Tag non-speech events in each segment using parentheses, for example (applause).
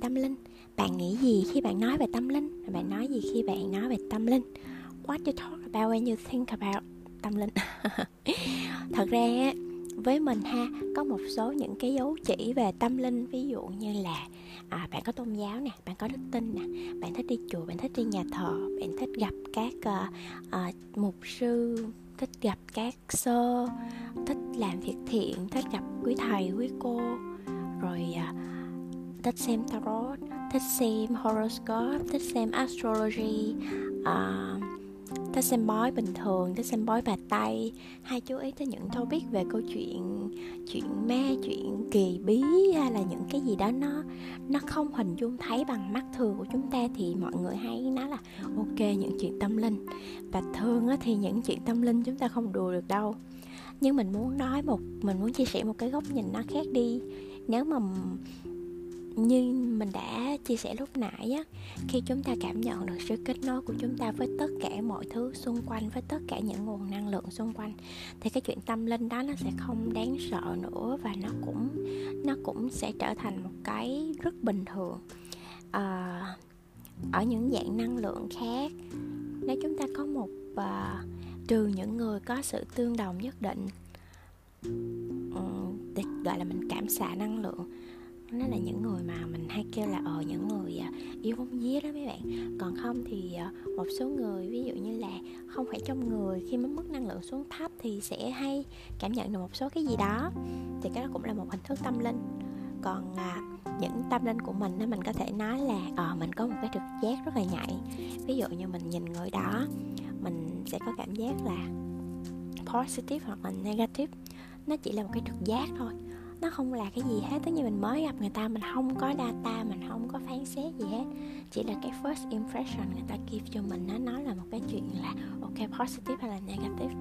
tâm linh. Bạn nghĩ gì khi bạn nói về tâm linh? Bạn nói gì khi bạn nói về tâm linh? What you talk about when you think about tâm linh? (laughs) Thật ra với mình ha có một số những cái dấu chỉ về tâm linh. Ví dụ như là à, bạn có tôn giáo nè bạn có đức tin nè bạn thích đi chùa bạn thích đi nhà thờ bạn thích gặp các uh, uh, mục sư thích gặp các sơ thích làm việc thiện thích gặp quý thầy quý cô. Rồi uh, thích xem tarot thích xem horoscope thích xem astrology uh, thích xem bói bình thường thích xem bói bà tây. Hay chú ý tới những topic về câu chuyện chuyện ma chuyện kỳ bí hay là những cái gì đó nó nó không hình dung thấy bằng mắt thường của chúng ta thì mọi người hay nói là ok những chuyện tâm linh. Và thường thì những chuyện tâm linh chúng ta không đùa được đâu. Nhưng mình muốn nói một mình muốn chia sẻ một cái góc nhìn nó khác đi. Nếu mà như mình đã chia sẻ lúc nãy á khi chúng ta cảm nhận được sự kết nối của chúng ta với tất cả mọi thứ xung quanh với tất cả những nguồn năng lượng xung quanh thì cái chuyện tâm linh đó nó sẽ không đáng sợ nữa và nó cũng nó cũng sẽ trở thành một cái rất bình thường. À, ở những dạng năng lượng khác nếu chúng ta có một à, trừ những người có sự tương đồng nhất định gọi là mình cảm xạ năng lượng nó là những người mà mình hay kêu là ờ những người à, yêu bóng vía đó mấy bạn. Còn không thì à, một số người ví dụ như là không phải trong người khi mà mức năng lượng xuống thấp thì sẽ hay cảm nhận được một số cái gì đó. Thì cái đó cũng là một hình thức tâm linh. Còn à, những tâm linh của mình đó mình có thể nói là ờ mình có một cái trực giác rất là nhạy. Ví dụ như mình nhìn người đó mình sẽ có cảm giác là positive hoặc là negative. Nó chỉ là một cái trực giác thôi nó không là cái gì hết. Tất nhiên mình mới gặp người ta, mình không có data, mình không có phán xét gì hết. Chỉ là cái first impression người ta give cho mình, nó nói là một cái chuyện là, ok, positive hay là negative.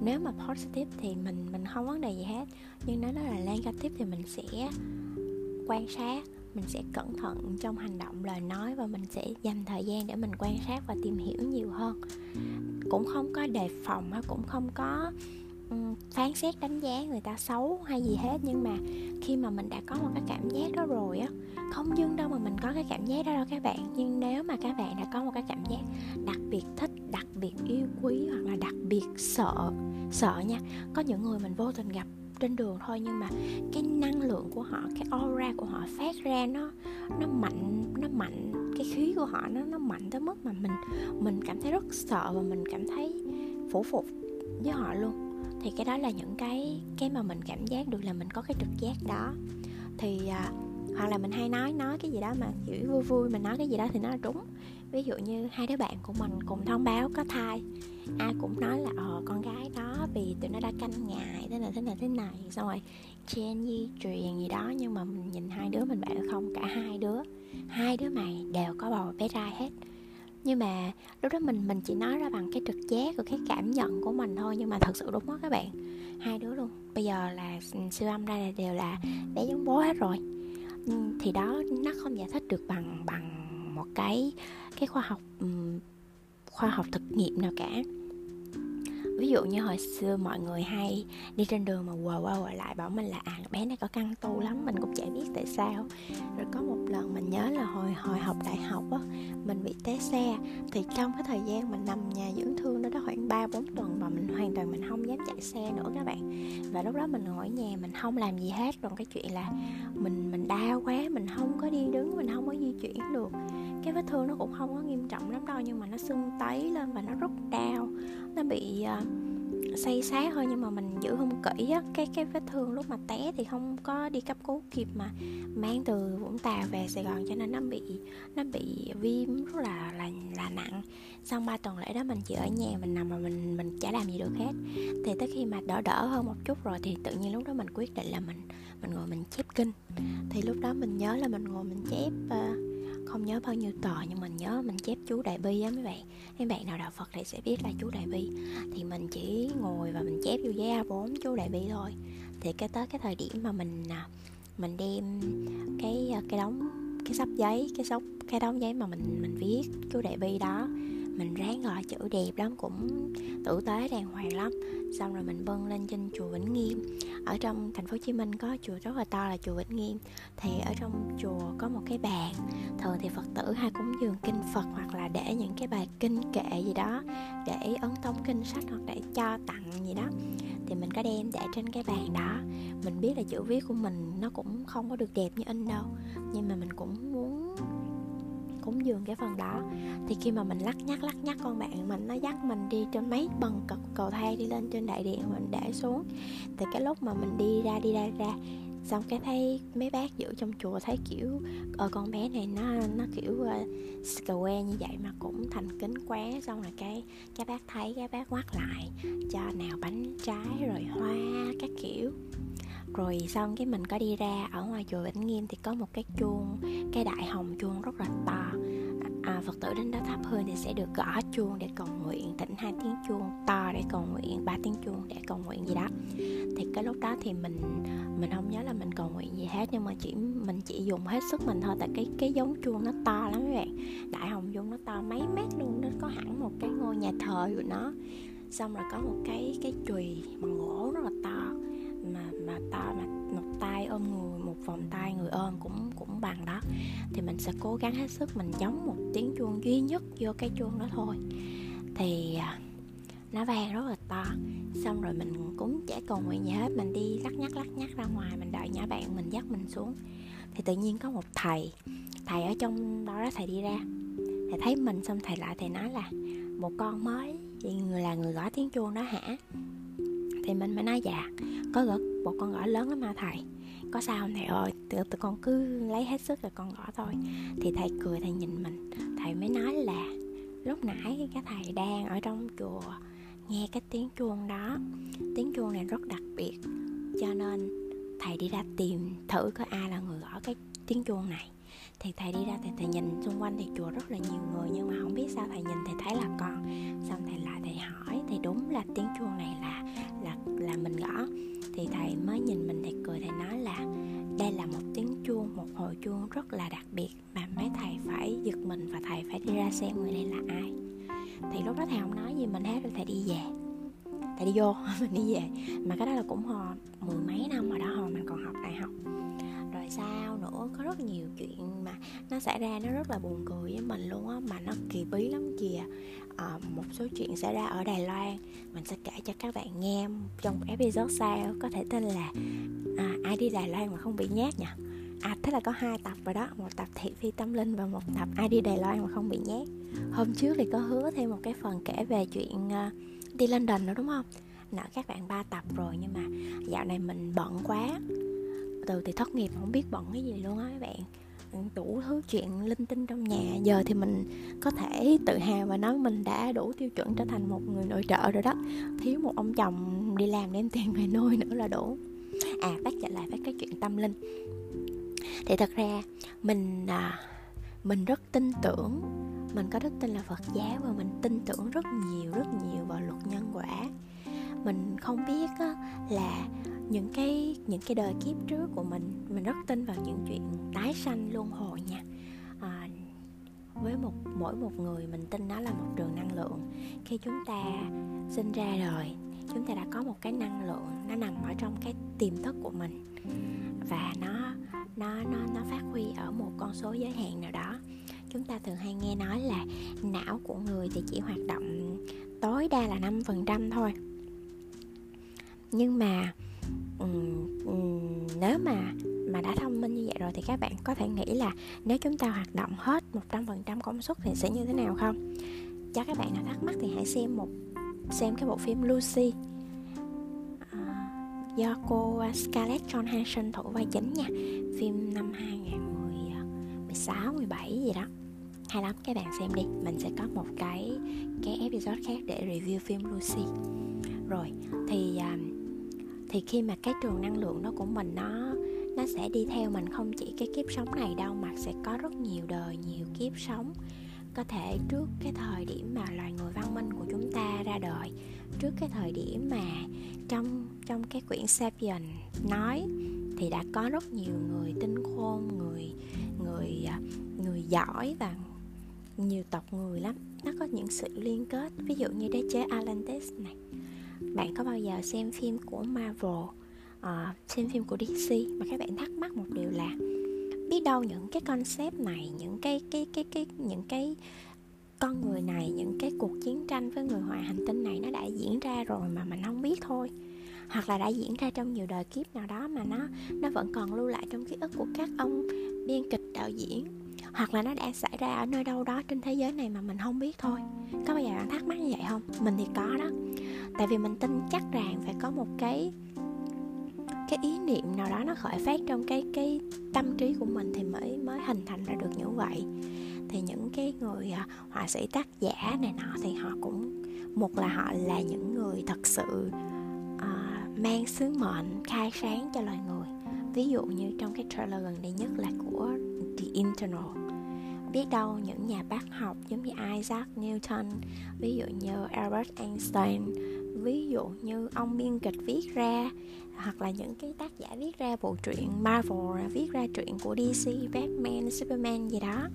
Nếu mà positive thì mình mình không vấn đề gì hết. Nhưng nếu nó là negative thì mình sẽ quan sát, mình sẽ cẩn thận trong hành động, lời nói và mình sẽ dành thời gian để mình quan sát và tìm hiểu nhiều hơn. Cũng không có đề phòng hay cũng không có Ừ, phán xét đánh giá người ta xấu hay gì hết. Nhưng mà khi mà mình đã có một cái cảm giác đó rồi á, không dưng đâu mà mình có cái cảm giác đó đâu các bạn. Nhưng nếu mà các bạn đã có một cái cảm giác đặc biệt thích, đặc biệt yêu quý hoặc là đặc biệt sợ sợ nha, có những người mình vô tình gặp trên đường thôi, nhưng mà cái năng lượng của họ, cái aura của họ phát ra nó nó mạnh nó mạnh, cái khí của họ nó nó mạnh tới mức mà mình mình cảm thấy rất sợ và mình cảm thấy phủ phục với họ luôn thì cái đó là những cái cái mà mình cảm giác được là mình có cái trực giác đó. Thì à, hoặc là mình hay nói nói cái gì đó mà kiểu vui vui mình nói cái gì đó thì nó là đúng. Ví dụ như hai đứa bạn của mình cùng thông báo có thai ai cũng nói là ờ con gái đó vì tụi nó đã canh ngày thế này thế này thế này. Xong rồi chen di truyền gì đó nhưng mà mình nhìn hai đứa mình bảo không cả hai đứa hai đứa mày đều có bầu bé trai hết nhưng mà lúc đó mình mình chỉ nói ra bằng cái trực giác của cái cảm nhận của mình thôi, nhưng mà thật sự đúng đó các bạn. Hai đứa luôn. Bây giờ là siêu âm ra là đều là bé giống bố hết rồi. Thì đó, nó không giải thích được bằng bằng một cái cái khoa học khoa học thực nghiệm nào cả ví dụ như hồi xưa mọi người hay đi trên đường mà quờ qua quờ lại bảo mình là à bé này có căng tu lắm, mình cũng chả biết tại sao. Rồi có một lần mình nhớ là hồi hồi học đại học á, mình bị té xe, thì trong cái thời gian mình nằm nhà dưỡng thương đó đó khoảng 3 4 tuần và mình hoàn toàn mình không dám chạy xe nữa các bạn. Và lúc đó mình ngồi ở nhà mình không làm gì hết, còn cái chuyện là mình mình đau quá, mình không có đi đứng, mình không có di chuyển được cái vết thương nó cũng không có nghiêm trọng lắm đâu nhưng mà nó sưng tấy lên và nó rất đau. Nó bị à, uh, xây xát thôi nhưng mà mình giữ không kỹ á. Cái cái vết thương lúc mà té thì không có đi cấp cứu kịp mà mang từ vũng tàu về sài gòn cho nên nó bị nó bị viêm rất là là là nặng. Xong ba tuần lễ đó mình chỉ ở nhà mình nằm mà mình mình chả làm gì được hết. Thì tới khi mà đỡ đỡ hơn một chút rồi thì tự nhiên lúc đó mình quyết định là mình mình ngồi mình chép kinh. Thì lúc đó mình nhớ là mình ngồi mình chép uh, không nhớ bao nhiêu tờ, nhưng mình nhớ mình chép chú đại bi á mấy bạn. Mấy bạn nào đạo phật thì sẽ biết là chú đại bi. Thì mình chỉ ngồi và mình chép vô giấy a 4 chú đại bi thôi. Thì cái tới cái thời điểm mà mình à, mình đem cái à, cái đóng cái sắp giấy, cái sốc, cái đóng giấy mà mình mình viết chú đại bi đó mình ráng gọi chữ đẹp lắm, cũng tử tế đàng hoàng lắm. Xong rồi mình bưng lên trên chùa Vĩnh Nghiêm. Ở trong thành phố Hồ Chí Minh có chùa rất là to là chùa Vĩnh Nghiêm. Thì ở trong chùa có một cái bàn. Thường thì Phật tử hay cúng dường kinh Phật hoặc là để những cái bài kinh kệ gì đó để ấn tống kinh sách hoặc để cho tặng gì đó. Thì mình có đem để trên cái bàn đó. Mình biết là chữ viết của mình nó cũng không có được đẹp như in đâu. Nhưng mà mình cũng muốn cúng dường cái phần đó. Thì khi mà mình lắc nhắc lắc nhắc con bạn mình nó dắt mình đi trên mấy bần cật cầu thang đi lên trên đại điện mình để xuống. Thì cái lúc mà mình đi ra đi ra ra xong cái thấy mấy bác giữ trong chùa thấy kiểu ờ con bé này nó nó kiểu uh, square như vậy mà cũng thành kính quá. Xong rồi cái cái bác thấy cái bác quát lại cho nào bánh trái rồi hoa các kiểu rồi xong cái mình có đi ra ở ngoài chùa Vĩnh Nghiêm thì có một cái chuông cái đại hồng chuông rất là to. À, Phật tử đến đó thắp hương thì sẽ được gõ chuông để cầu nguyện thỉnh hai tiếng chuông to để cầu nguyện ba tiếng chuông để cầu nguyện gì đó. Thì cái lúc đó thì mình mình không nhớ là mình cầu nguyện gì hết nhưng mà chỉ mình chỉ dùng hết sức mình thôi tại cái cái giống chuông nó to lắm các bạn. Đại hồng chuông nó to mấy mét luôn nó có hẳn một cái ngôi nhà thờ của nó xong rồi có một cái cái chùy bằng gỗ rất là to mà mà to, mà một tay ôm người, một vòng tay người ôm cũng cũng bằng đó. Thì mình sẽ cố gắng hết sức mình giống một tiếng chuông duy nhất vô cái chuông đó thôi. Thì à, nó vang rất là to. Xong rồi mình cũng chả còn nguyện gì hết, mình đi lắc nhắc lắc nhắc ra ngoài, mình đợi nhỏ bạn mình dắt mình xuống. Thì tự nhiên có một thầy thầy ở trong đó đó, thầy đi ra. Thầy thấy mình xong thầy lại, thầy nói là, một con mới thì người là người gõ tiếng chuông đó hả? Thì mình mới nói dạ. Có gật một con gõ lớn lắm mà thầy? Có sao không thầy ơi? Tụi, tụi con cứ lấy hết sức rồi con gõ thôi. Thì thầy cười thầy nhìn mình. Thầy mới nói là lúc nãy cái thầy đang ở trong chùa nghe cái tiếng chuông đó. Tiếng chuông này rất đặc biệt cho nên thầy đi ra tìm thử có ai là người gõ cái tiếng chuông này thì thầy đi ra thì thầy nhìn xung quanh thì chùa rất là nhiều người, nhưng mà không biết sao thầy nhìn thầy thấy là con xong thầy lại thầy hỏi thì đúng là tiếng chuông này là là là mình gõ. Thì thầy mới nhìn mình, thầy cười, thầy nói là đây là một tiếng chuông, một hồi chuông rất là đặc biệt mà mấy thầy phải giật mình và thầy phải đi ra xem người này là ai. Thì lúc đó thầy không nói gì, mình hết rồi thầy đi về tại đi vô (laughs) mình đi về. Mà cái đó là cũng hồi mười mấy năm rồi đó hồi mình còn học đại học. Rồi sao nữa? Có rất nhiều chuyện mà nó xảy ra nó rất là buồn cười với mình luôn á mà nó kỳ bí lắm kìa. À, một số chuyện xảy ra ở Đài Loan mình sẽ kể cho các bạn nghe trong episode sau. Có thể tên là à, ai đi Đài Loan mà không bị nhát nhỉ? À thế là có hai tập rồi đó một tập thị phi tâm linh và một tập ai đi Đài Loan mà không bị nhát. Hôm trước thì có hứa thêm một cái phần kể về chuyện uh, đi London nữa đúng không? Nợ các bạn ba tập rồi nhưng mà dạo này mình bận quá. Từ thì thất nghiệp không biết bận cái gì luôn á các bạn. Đủ thứ chuyện linh tinh trong nhà. Giờ thì mình có thể tự hào và nói mình đã đủ tiêu chuẩn trở thành một người nội trợ rồi đó. Thiếu một ông chồng đi làm đem tiền về nuôi nữa là đủ. À bác trở lại với cái chuyện tâm linh. Thì thật ra mình à, mình rất tin tưởng mình có đức tin là phật giáo và mình tin tưởng rất nhiều rất nhiều vào luật nhân quả. Mình không biết á, là những cái những cái đời kiếp trước của mình mình rất tin vào những chuyện tái sanh luân hồi nha. À, với một mỗi một người mình tin nó là một trường năng lượng. Khi chúng ta sinh ra đời chúng ta đã có một cái năng lượng nó nằm ở trong cái tiềm thức của mình. Và nó nó nó nó phát huy ở một con số giới hạn nào đó chúng ta thường hay nghe nói là não của người thì chỉ hoạt động tối đa là 5% thôi. Nhưng mà um, um, nếu mà mà đã thông minh như vậy rồi thì các bạn có thể nghĩ là nếu chúng ta hoạt động hết 100% công suất thì sẽ như thế nào không? Cho các bạn nào thắc mắc thì hãy xem một xem cái bộ phim Lucy. À, do cô à, Scarlett Johansson thủ vai chính nha. Phim năm 2016 17 gì đó. Hay lắm, các bạn xem đi, mình sẽ có một cái cái episode khác để review phim Lucy. Rồi, thì à, thì khi mà cái trường năng lượng đó của mình nó nó sẽ đi theo mình không chỉ cái kiếp sống này đâu, mà sẽ có rất nhiều đời, nhiều kiếp sống. Có thể trước cái thời điểm mà loài người văn minh của chúng ta ra đời, trước cái thời điểm mà trong trong cái quyển Sapien nói thì đã có rất nhiều người tinh khôn người người à, người giỏi và nhiều tộc người lắm. Nó có những sự liên kết. Ví dụ như đế chế Atlantis này. Bạn có bao giờ xem phim của Marvel uh, xem phim của DC mà các bạn thắc mắc một điều là biết đâu những cái concept này những cái cái cái cái những cái con người này những cái cuộc chiến tranh với người ngoài hành tinh này nó đã diễn ra rồi mà mình không biết thôi hoặc là đã diễn ra trong nhiều đời kiếp nào đó mà nó nó vẫn còn lưu lại trong ký ức của các ông biên kịch đạo diễn. Hoặc là nó đã xảy ra ở nơi đâu đó trên thế giới này mà mình không biết thôi. Có bao giờ bạn thắc mắc như vậy không? Mình thì có đó. Tại vì mình tin chắc rằng phải có một cái cái ý niệm nào đó nó khởi phát trong cái cái tâm trí của mình thì mới mới hình thành ra được như vậy. Thì những cái người à, họa sĩ tác giả này nọ thì họ cũng một là họ là những người thật sự mang sứ mệnh khai sáng cho loài người. Ví dụ như trong cái trailer gần đây nhất là của The Internal. Biết đâu những nhà bác học giống như Isaac Newton, ví dụ như Albert Einstein, ví dụ như ông biên kịch viết ra, hoặc là những cái tác giả viết ra bộ truyện Marvel, viết ra truyện của DC Batman, Superman gì đó.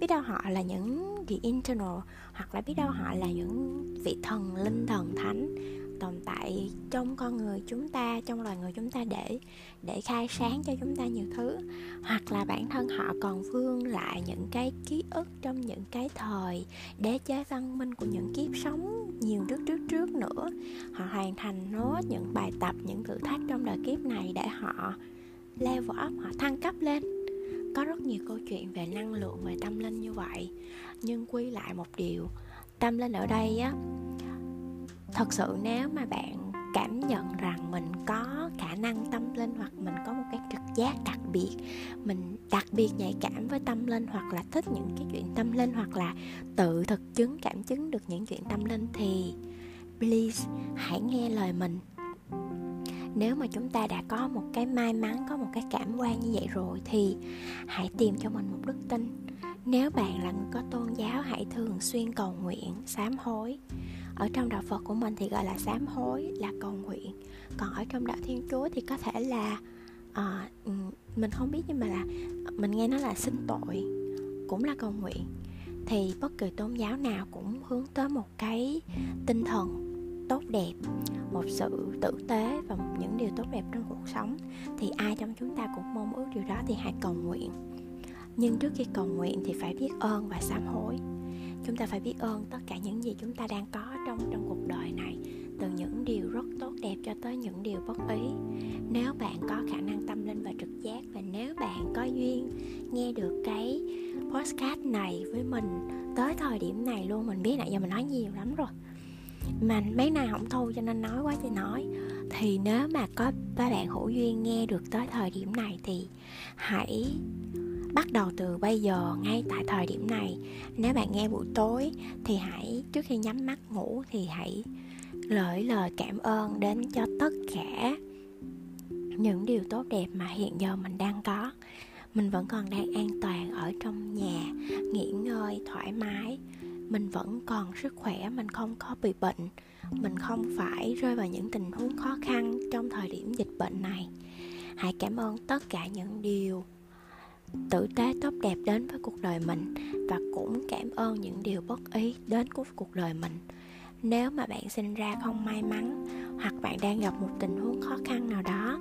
Biết đâu họ là những the internal, hoặc là biết đâu họ là những vị thần linh thần thánh tồn tại trong con người chúng ta, trong loài người chúng ta để để khai sáng cho chúng ta nhiều thứ. Hoặc là bản thân họ còn vương lại những cái ký ức trong những cái thời đế chế văn minh của những kiếp sống nhiều trước trước trước nữa. Họ hoàn thành nốt những bài tập, những thử thách trong đời kiếp này để họ level up, họ thăng cấp lên. Có rất nhiều câu chuyện về năng lượng, về tâm linh như vậy. Nhưng quy lại một điều, tâm linh ở đây á thật sự nếu mà bạn cảm nhận rằng mình có khả năng tâm linh hoặc mình có một cái trực giác đặc biệt, mình đặc biệt nhạy cảm với tâm linh hoặc là thích những cái chuyện tâm linh hoặc là tự thực chứng, cảm chứng được những chuyện tâm linh thì please hãy nghe lời mình. Nếu mà chúng ta đã có một cái may mắn, có một cái cảm quan như vậy rồi thì hãy tìm cho mình một đức tin nếu bạn là người có tôn giáo hãy thường xuyên cầu nguyện sám hối. Ở trong đạo phật của mình thì gọi là sám hối là cầu nguyện. Còn ở trong đạo thiên chúa thì có thể là à, mình không biết nhưng mà là mình nghe nó là xin tội cũng là cầu nguyện. Thì bất kỳ tôn giáo nào cũng hướng tới một cái tinh thần tốt đẹp một sự tử tế và những điều tốt đẹp trong cuộc sống. Thì ai trong chúng ta cũng mong ước điều đó thì hãy cầu nguyện nhưng trước khi cầu nguyện thì phải biết ơn và sám hối. Chúng ta phải biết ơn tất cả những gì chúng ta đang có trong trong cuộc đời này, từ những điều rất tốt đẹp cho tới những điều bất ý. Nếu bạn có khả năng tâm linh và trực giác và nếu bạn có duyên nghe được cái podcast này với mình tới thời điểm này luôn, mình biết nãy giờ mình nói nhiều lắm rồi. Mà mấy nay không thu cho nên nói quá thì nói. Thì nếu mà có các bạn hữu duyên nghe được tới thời điểm này thì hãy bắt đầu từ bây giờ, ngay tại thời điểm này. Nếu bạn nghe buổi tối thì hãy, trước khi nhắm mắt ngủ thì hãy gửi lời cảm ơn đến cho tất cả những điều tốt đẹp mà hiện giờ mình đang có. Mình vẫn còn đang an toàn ở trong nhà, nghỉ ngơi thoải mái. Mình vẫn còn sức khỏe, mình không có bị bệnh. Mình không phải rơi vào những tình huống khó khăn trong thời điểm dịch bệnh này. Hãy cảm ơn tất cả những điều tử tế tốt đẹp đến với cuộc đời mình và cũng cảm ơn những điều bất ý đến của cuộc đời mình. Nếu mà bạn sinh ra không may mắn hoặc bạn đang gặp một tình huống khó khăn nào đó,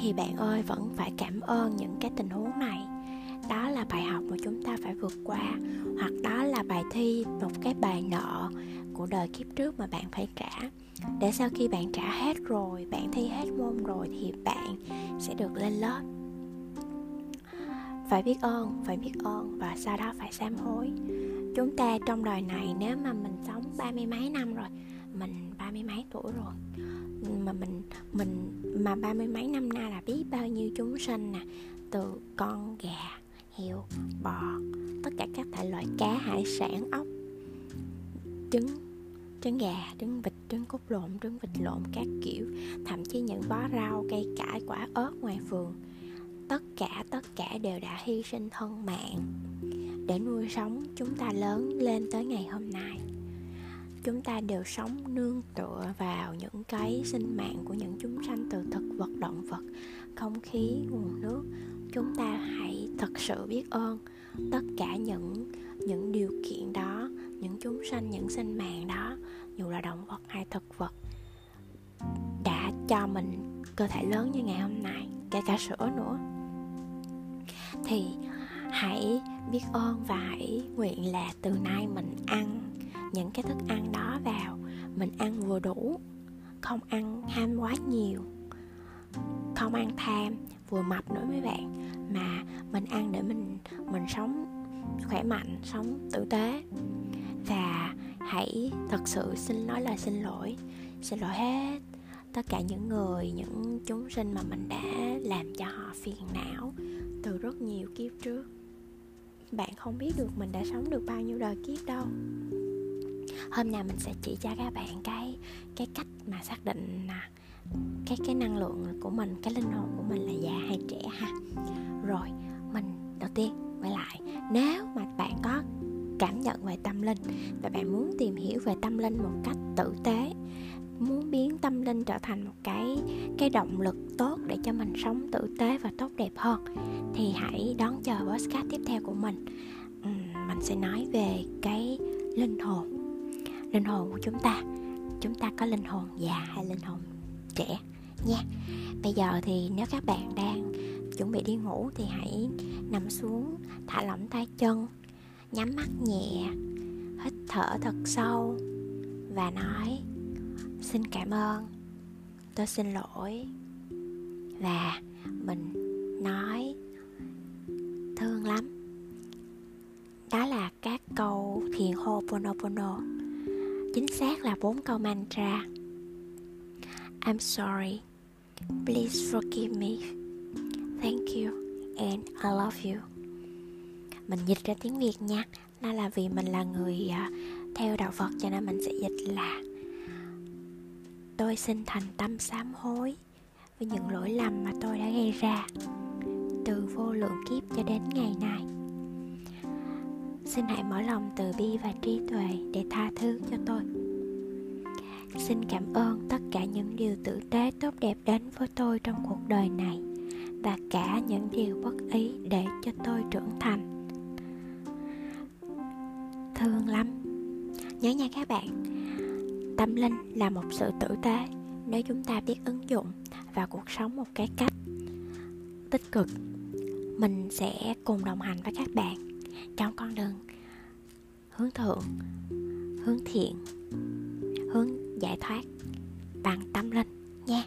thì bạn ơi vẫn phải cảm ơn những cái tình huống này. Đó là bài học mà chúng ta phải vượt qua, hoặc đó là bài thi, một cái bài nợ của đời kiếp trước mà bạn phải trả. Để sau khi bạn trả hết rồi, bạn thi hết môn rồi thì bạn sẽ được lên lớp phải biết ơn, phải biết ơn và sau đó phải sám hối. Chúng ta trong đời này nếu mà mình sống ba mươi mấy năm rồi, mình ba mươi mấy tuổi rồi, mà mình mình, mà ba mươi mấy năm nay là biết bao nhiêu chúng sinh nè, từ con gà, heo, bò, tất cả các thể loại cá, hải sản, ốc, trứng trứng gà, trứng vịt, trứng cút lộn, trứng vịt lộn các kiểu. Thậm chí những bó rau, cây cải, quả ớt ngoài vườn tất cả tất cả đều đã hy sinh thân mạng để nuôi sống chúng ta lớn lên tới ngày hôm nay. Chúng ta đều sống nương tựa vào những cái sinh mạng của những chúng sanh từ thực vật, động vật, không khí, nguồn nước. Chúng ta hãy thật sự biết ơn tất cả những những điều kiện đó, những chúng sanh, những sinh mạng đó, dù là động vật hay thực vật, đã cho mình cơ thể lớn như ngày hôm nay, kể cả sữa nữa thì hãy biết ơn và hãy nguyện là từ nay mình ăn những cái thức ăn đó vào. Mình ăn vừa đủ, không ăn ham quá nhiều, không ăn tham vừa mập nữa mấy bạn. Mà mình ăn để mình mình sống khỏe mạnh, sống tử tế. Và hãy thật sự xin nói lời xin lỗi xin lỗi hết tất cả những người, những chúng sinh mà mình đã làm cho họ phiền não từ rất nhiều kiếp trước. Bạn không biết được mình đã sống được bao nhiêu đời kiếp đâu. Hôm nay mình sẽ chỉ cho các bạn cái cái cách mà xác định là cái cái năng lượng của mình, cái linh hồn của mình là già hay trẻ ha. Rồi, mình đầu tiên quay lại. Nếu mà bạn có cảm nhận về tâm linh và bạn muốn tìm hiểu về tâm linh một cách tử tế muốn biến tâm linh trở thành một cái cái động lực tốt để cho mình sống tử tế và tốt đẹp hơn, thì hãy đón chờ podcast tiếp theo của mình. Mình sẽ nói về cái linh hồn linh hồn của chúng ta. Chúng ta có linh hồn già hay linh hồn trẻ nha. Bây giờ thì nếu các bạn đang chuẩn bị đi ngủ thì hãy nằm xuống, thả lỏng tay chân, nhắm mắt nhẹ, hít thở thật sâu và nói xin cảm ơn. Tôi xin lỗi. Và mình nói, thương lắm. Đó là các câu thiền hô ponopono chính xác là bốn câu mantra. I'm sorry. Please forgive me. Thank you and I love you. Mình dịch ra tiếng việt nha. Nó là vì mình là người à, theo đạo phật cho nên mình sẽ dịch là tôi xin thành tâm sám hối với những lỗi lầm mà tôi đã gây ra, từ vô lượng kiếp cho đến ngày nay. Xin hãy mở lòng từ bi và trí tuệ để tha thứ cho tôi. Xin cảm ơn tất cả những điều tử tế tốt đẹp đến với tôi trong cuộc đời này và cả những điều bất ý để cho tôi trưởng thành. Thương lắm. Nhớ nha các bạn tâm linh là một sự tử tế nếu chúng ta biết ứng dụng vào cuộc sống một cái cách tích cực. Mình sẽ cùng đồng hành với các bạn trong con đường hướng thượng, hướng thiện, hướng giải thoát bằng tâm linh nha.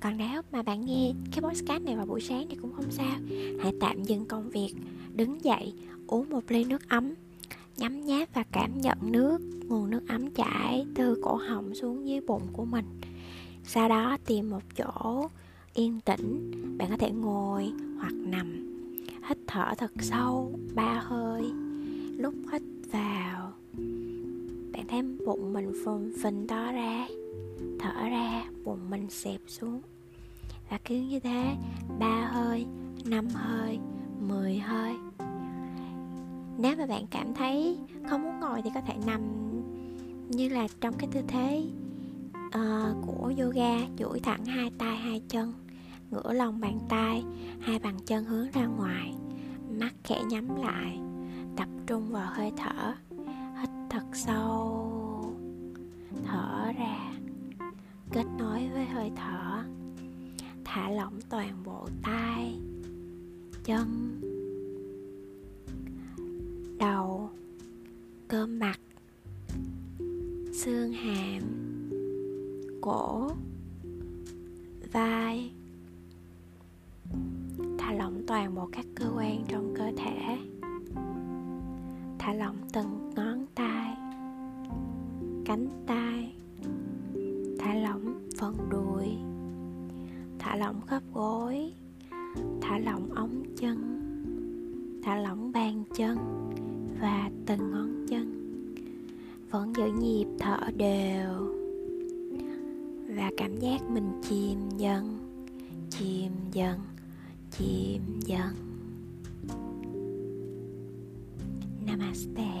Còn nếu mà bạn nghe cái podcast này vào buổi sáng thì cũng không sao. Hãy tạm dừng công việc, đứng dậy, uống một ly nước ấm nhấm nháp và cảm nhận nước, nguồn nước ấm chảy từ cổ họng xuống dưới bụng của mình. Sau đó tìm một chỗ yên tĩnh, bạn có thể ngồi hoặc nằm. Hít thở thật sâu, ba hơi. Lúc hít vào, bạn thấy bụng mình phồng phình to ra, thở ra, bụng mình xẹp xuống. Và cứ như thế, ba hơi, năm hơi, mười hơi nếu mà bạn cảm thấy không muốn ngồi thì có thể nằm như là trong cái tư thế uh, của yoga duỗi thẳng hai tay hai chân ngửa lòng bàn tay hai bàn chân hướng ra ngoài mắt khẽ nhắm lại tập trung vào hơi thở hít thật sâu thở ra kết nối với hơi thở thả lỏng toàn bộ tay chân cơ mặt, xương hàm, cổ, vai, thả lỏng toàn bộ các cơ quan trong cơ thể, thả lỏng từng ngón tay, cánh tay, thả lỏng phần đùi, thả lỏng khớp gối, thả lỏng ống chân, thả lỏng bàn chân và từng ngón chân. Vẫn giữ nhịp thở đều. Và cảm giác mình chìm dần chìm dần chìm dần. Namaste.